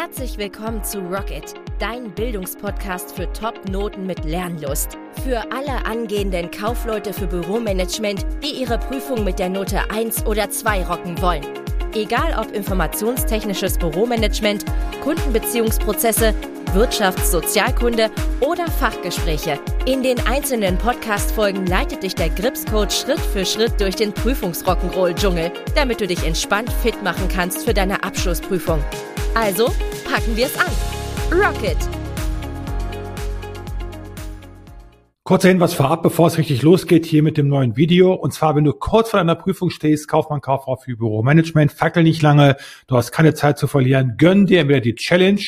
Herzlich willkommen zu Rocket, dein Bildungspodcast für Top-Noten mit Lernlust. Für alle angehenden Kaufleute für Büromanagement, die ihre Prüfung mit der Note 1 oder 2 rocken wollen. Egal ob informationstechnisches Büromanagement, Kundenbeziehungsprozesse, Wirtschafts-, Sozialkunde oder Fachgespräche. In den einzelnen Podcast-Folgen leitet dich der Grips-Coach Schritt für Schritt durch den Prüfungsrock'n'Roll-Dschungel, damit du dich entspannt fit machen kannst für deine Abschlussprüfung. Also packen wir es an. Rocket! Kurzer Hinweis vorab, bevor es richtig losgeht, hier mit dem neuen Video. Und zwar, wenn du kurz vor deiner Prüfung stehst, Kaufmann, Kauffrau für Büromanagement, fackel nicht lange, du hast keine Zeit zu verlieren, gönn dir entweder die Challenge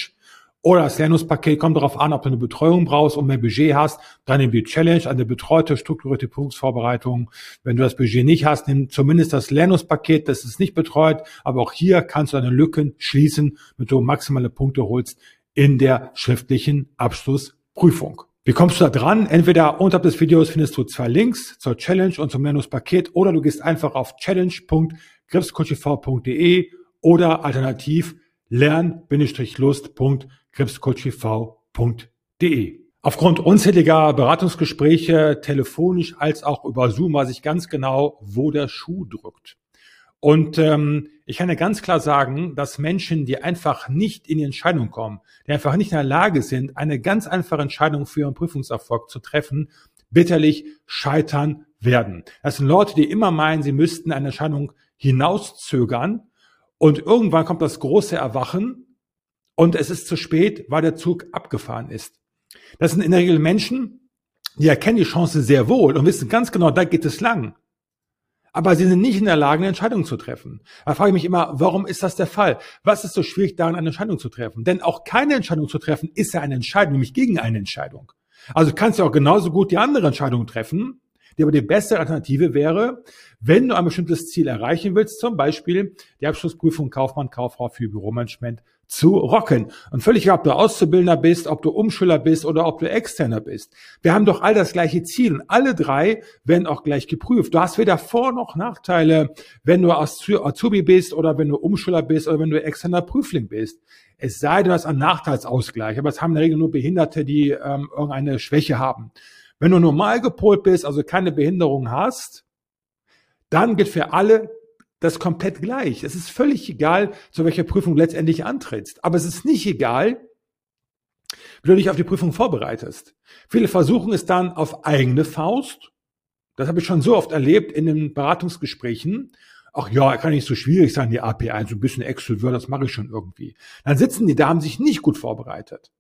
oder das Lernungspaket, kommt darauf an, ob du eine Betreuung brauchst und mehr Budget hast, dann nimm die Challenge, eine betreute, strukturierte Prüfungsvorbereitung. Wenn du das Budget nicht hast, nimm zumindest das Lernungspaket, das ist nicht betreut, aber auch hier kannst du deine Lücken schließen, damit du maximale Punkte holst in der schriftlichen Abschlussprüfung. Wie kommst du da dran? Entweder unterhalb des Videos findest du zwei Links zur Challenge und zum Lernungspaket oder du gehst einfach auf challenge.gripscoachiv.de oder alternativ lern-lust.krebscoachiv.de. Aufgrund unzähliger Beratungsgespräche, telefonisch als auch über Zoom, weiß ich ganz genau, wo der Schuh drückt. Und ähm, ich kann ja ganz klar sagen, dass Menschen, die einfach nicht in die Entscheidung kommen, die einfach nicht in der Lage sind, eine ganz einfache Entscheidung für ihren Prüfungserfolg zu treffen, bitterlich scheitern werden. Das sind Leute, die immer meinen, sie müssten eine Entscheidung hinauszögern und irgendwann kommt das große Erwachen und es ist zu spät, weil der Zug abgefahren ist. Das sind in der Regel Menschen, die erkennen die Chance sehr wohl und wissen ganz genau, da geht es lang. Aber sie sind nicht in der Lage, eine Entscheidung zu treffen. Da frage ich mich immer, warum ist das der Fall? Was ist so schwierig daran, eine Entscheidung zu treffen? Denn auch keine Entscheidung zu treffen ist ja eine Entscheidung, nämlich gegen eine Entscheidung. Also du kannst ja auch genauso gut die andere Entscheidung treffen, die aber die bessere Alternative wäre, wenn du ein bestimmtes Ziel erreichen willst, zum Beispiel die Abschlussprüfung Kaufmann, Kauffrau für Büromanagement zu rocken. Und völlig egal, ob du Auszubildender bist, ob du Umschüler bist oder ob du Externer bist. Wir haben doch all das gleiche Ziel und alle drei werden auch gleich geprüft. Du hast weder Vor- noch Nachteile, wenn du Azubi bist oder wenn du Umschüler bist oder wenn du externer Prüfling bist. Es sei denn, du hast einen Nachteilsausgleich, aber es haben in der Regel nur Behinderte, die ähm, irgendeine Schwäche haben. Wenn du normal gepolt bist, also keine Behinderung hast, dann gilt für alle das komplett gleich. Es ist völlig egal, zu welcher Prüfung du letztendlich antrittst. Aber es ist nicht egal, wie du dich auf die Prüfung vorbereitest. Viele versuchen es dann auf eigene Faust. Das habe ich schon so oft erlebt in den Beratungsgesprächen. Ach ja, kann nicht so schwierig sein, die AP1, so ein bisschen Word, das mache ich schon irgendwie. Dann sitzen die da, haben sich nicht gut vorbereitet.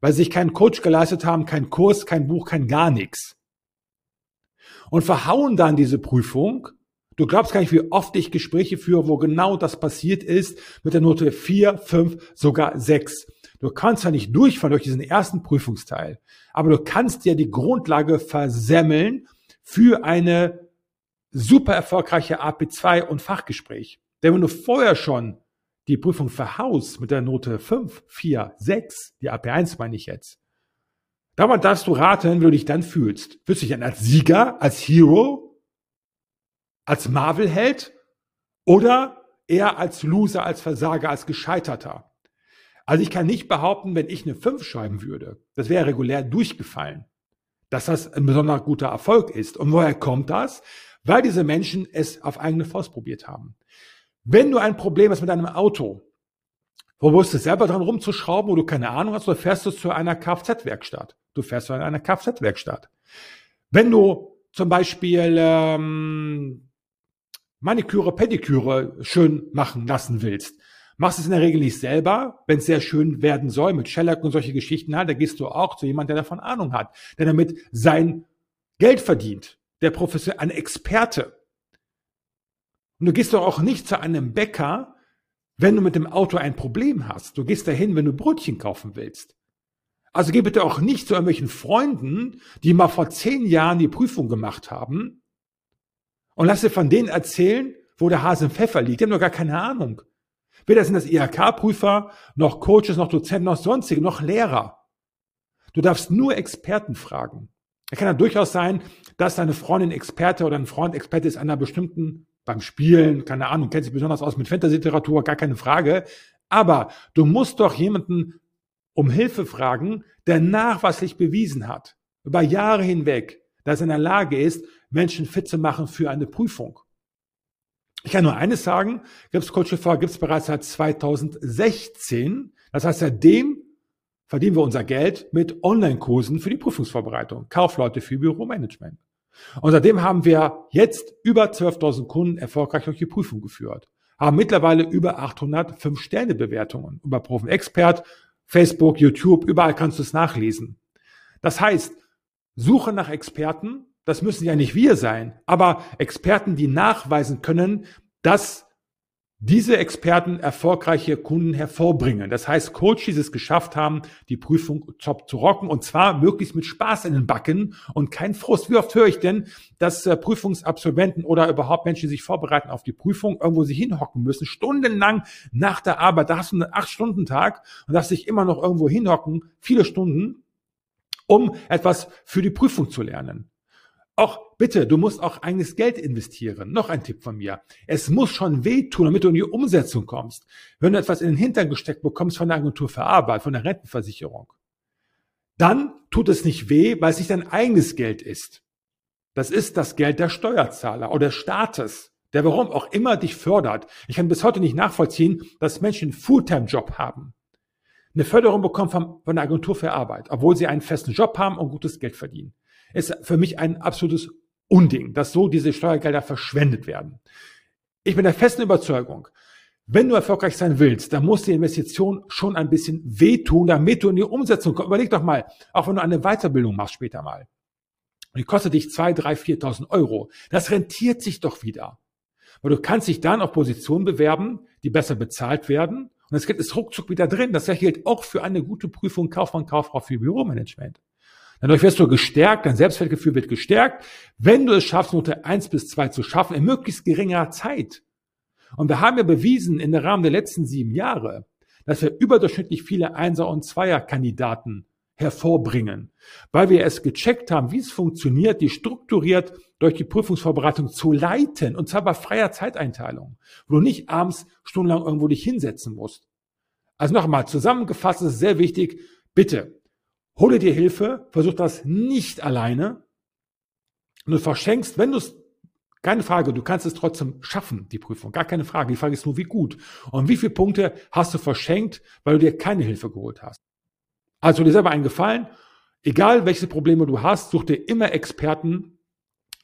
Weil sie sich keinen Coach geleistet haben, kein Kurs, kein Buch, kein gar nichts. Und verhauen dann diese Prüfung Du glaubst gar nicht, wie oft ich Gespräche führe, wo genau das passiert ist, mit der Note 4, 5, sogar 6. Du kannst ja nicht durchfallen durch diesen ersten Prüfungsteil, aber du kannst dir die Grundlage versemmeln für eine super erfolgreiche AP2 und Fachgespräch. Denn wenn du vorher schon die Prüfung verhaust mit der Note 5, 4, 6, die AP1 meine ich jetzt, dann darfst du raten, wie du dich dann fühlst. Fühlst du dich dann als Sieger, als Hero als Marvel-Held oder eher als Loser, als Versager, als Gescheiterter. Also ich kann nicht behaupten, wenn ich eine 5 schreiben würde, das wäre regulär durchgefallen, dass das ein besonders guter Erfolg ist. Und woher kommt das? Weil diese Menschen es auf eigene Faust probiert haben. Wenn du ein Problem hast mit einem Auto, wo musst du selber dran rumzuschrauben, wo du keine Ahnung hast, oder fährst du zu einer Kfz-Werkstatt? Du fährst zu einer Kfz-Werkstatt. Wenn du zum Beispiel ähm, Maniküre, Pediküre schön machen lassen willst, machst es in der Regel nicht selber, wenn es sehr schön werden soll, mit Shellac und solche Geschichten halt, da gehst du auch zu jemand, der davon Ahnung hat, der damit sein Geld verdient, der Professor, ein Experte. Und du gehst doch auch nicht zu einem Bäcker, wenn du mit dem Auto ein Problem hast. Du gehst dahin, wenn du Brötchen kaufen willst. Also geh bitte auch nicht zu irgendwelchen Freunden, die mal vor zehn Jahren die Prüfung gemacht haben und lass dir von denen erzählen, wo der Hase im Pfeffer liegt. Die haben doch gar keine Ahnung. Weder sind das IHK-Prüfer, noch Coaches, noch Dozenten, noch sonstige, noch Lehrer. Du darfst nur Experten fragen. Es kann ja durchaus sein, dass deine Freundin Experte oder ein Freund Experte ist einer bestimmten, beim Spielen, keine Ahnung, kennt sich besonders aus mit Fantasy-Literatur, gar keine Frage. Aber du musst doch jemanden um Hilfe fragen, der nachweislich bewiesen hat, über Jahre hinweg, dass er in der Lage ist, Menschen fit zu machen für eine Prüfung. Ich kann nur eines sagen, Grips Coach TV gibt es bereits seit 2016. Das heißt, seitdem verdienen wir unser Geld mit Online-Kursen für die Prüfungsvorbereitung, Kaufleute für Büromanagement. Und seitdem haben wir jetzt über 12.000 Kunden erfolgreich durch die Prüfung geführt, haben mittlerweile über 800 5-Sterne-Bewertungen über Profen Expert, Facebook, YouTube, überall kannst du es nachlesen. Das heißt, Suche nach Experten, das müssen ja nicht wir sein, aber Experten, die nachweisen können, dass diese Experten erfolgreiche Kunden hervorbringen. Das heißt, Coaches es geschafft haben, die Prüfung top zu rocken und zwar möglichst mit Spaß in den Backen und kein Frust. Wie oft höre ich denn, dass äh, Prüfungsabsolventen oder überhaupt Menschen, die sich vorbereiten auf die Prüfung, irgendwo sich hinhocken müssen, stundenlang nach der Arbeit. Da hast du einen Acht-Stunden-Tag und darfst dich immer noch irgendwo hinhocken, viele Stunden, um etwas für die Prüfung zu lernen. Auch bitte, du musst auch eigenes Geld investieren. Noch ein Tipp von mir. Es muss schon wehtun, damit du in die Umsetzung kommst. Wenn du etwas in den Hintern gesteckt bekommst von der Agentur für Arbeit, von der Rentenversicherung, dann tut es nicht weh, weil es nicht dein eigenes Geld ist. Das ist das Geld der Steuerzahler oder des Staates, der warum auch immer dich fördert. Ich kann bis heute nicht nachvollziehen, dass Menschen einen Fulltime-Job haben, eine Förderung bekommen von, von der Agentur für Arbeit, obwohl sie einen festen Job haben und gutes Geld verdienen ist für mich ein absolutes Unding, dass so diese Steuergelder verschwendet werden. Ich bin der festen Überzeugung, wenn du erfolgreich sein willst, dann muss die Investition schon ein bisschen wehtun, damit du in die Umsetzung kommst. Überleg doch mal, auch wenn du eine Weiterbildung machst später mal. die kostet dich zwei, drei, 4.000 Euro. Das rentiert sich doch wieder. Weil du kannst dich dann auf Positionen bewerben, die besser bezahlt werden. Und das Geld ist ruckzuck wieder drin. Das gilt auch für eine gute Prüfung Kaufmann, Kauffrau für Büromanagement. Dadurch wirst du gestärkt, dein Selbstwertgefühl wird gestärkt, wenn du es schaffst, Note 1 bis 2 zu schaffen, in möglichst geringer Zeit. Und wir haben ja bewiesen in der Rahmen der letzten sieben Jahre, dass wir überdurchschnittlich viele Einser- und Zweierkandidaten hervorbringen, weil wir es gecheckt haben, wie es funktioniert, die strukturiert durch die Prüfungsvorbereitung zu leiten, und zwar bei freier Zeiteinteilung, wo du nicht abends stundenlang irgendwo dich hinsetzen musst. Also noch einmal zusammengefasst ist sehr wichtig, bitte Hole dir Hilfe, versuch das nicht alleine. Und du verschenkst, wenn du es, keine Frage, du kannst es trotzdem schaffen, die Prüfung, gar keine Frage. Die Frage ist nur, wie gut. Und wie viele Punkte hast du verschenkt, weil du dir keine Hilfe geholt hast. Also dir selber einen Gefallen, egal welche Probleme du hast, such dir immer Experten,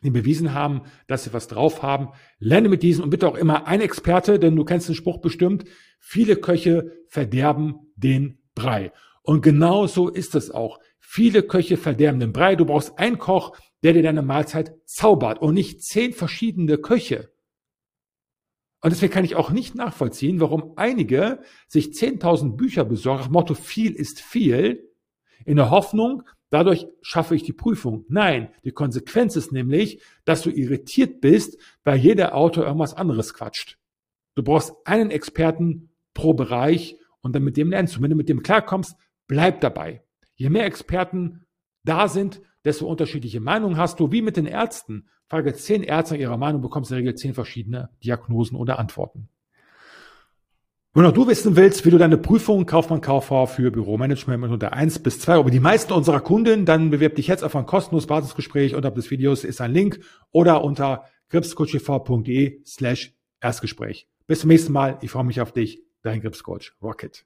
die bewiesen haben, dass sie was drauf haben. Lerne mit diesen und bitte auch immer ein Experte, denn du kennst den Spruch bestimmt, viele Köche verderben den Brei. Und genau so ist es auch. Viele Köche verderben den Brei. Du brauchst einen Koch, der dir deine Mahlzeit zaubert und nicht zehn verschiedene Köche. Und deswegen kann ich auch nicht nachvollziehen, warum einige sich 10.000 Bücher besorgen, Motto viel ist viel, in der Hoffnung, dadurch schaffe ich die Prüfung. Nein, die Konsequenz ist nämlich, dass du irritiert bist, weil jeder Autor irgendwas anderes quatscht. Du brauchst einen Experten pro Bereich und dann mit dem lernst du. Wenn du mit dem klarkommst, Bleib dabei. Je mehr Experten da sind, desto unterschiedliche Meinungen hast du, wie mit den Ärzten. Frage zehn Ärzte ihrer Meinung, bekommst in der Regel zehn verschiedene Diagnosen oder Antworten. Wenn auch du wissen willst, wie du deine Prüfung Kaufmann Kauffrau für Büromanagement unter 1 bis 2 über die meisten unserer Kunden, dann bewirb dich jetzt auf ein kostenloses Basisgespräch. Unterhalb des Videos ist ein Link oder unter gripscoach.de slash Erstgespräch. Bis zum nächsten Mal. Ich freue mich auf dich. Dein Gripscoach Rocket.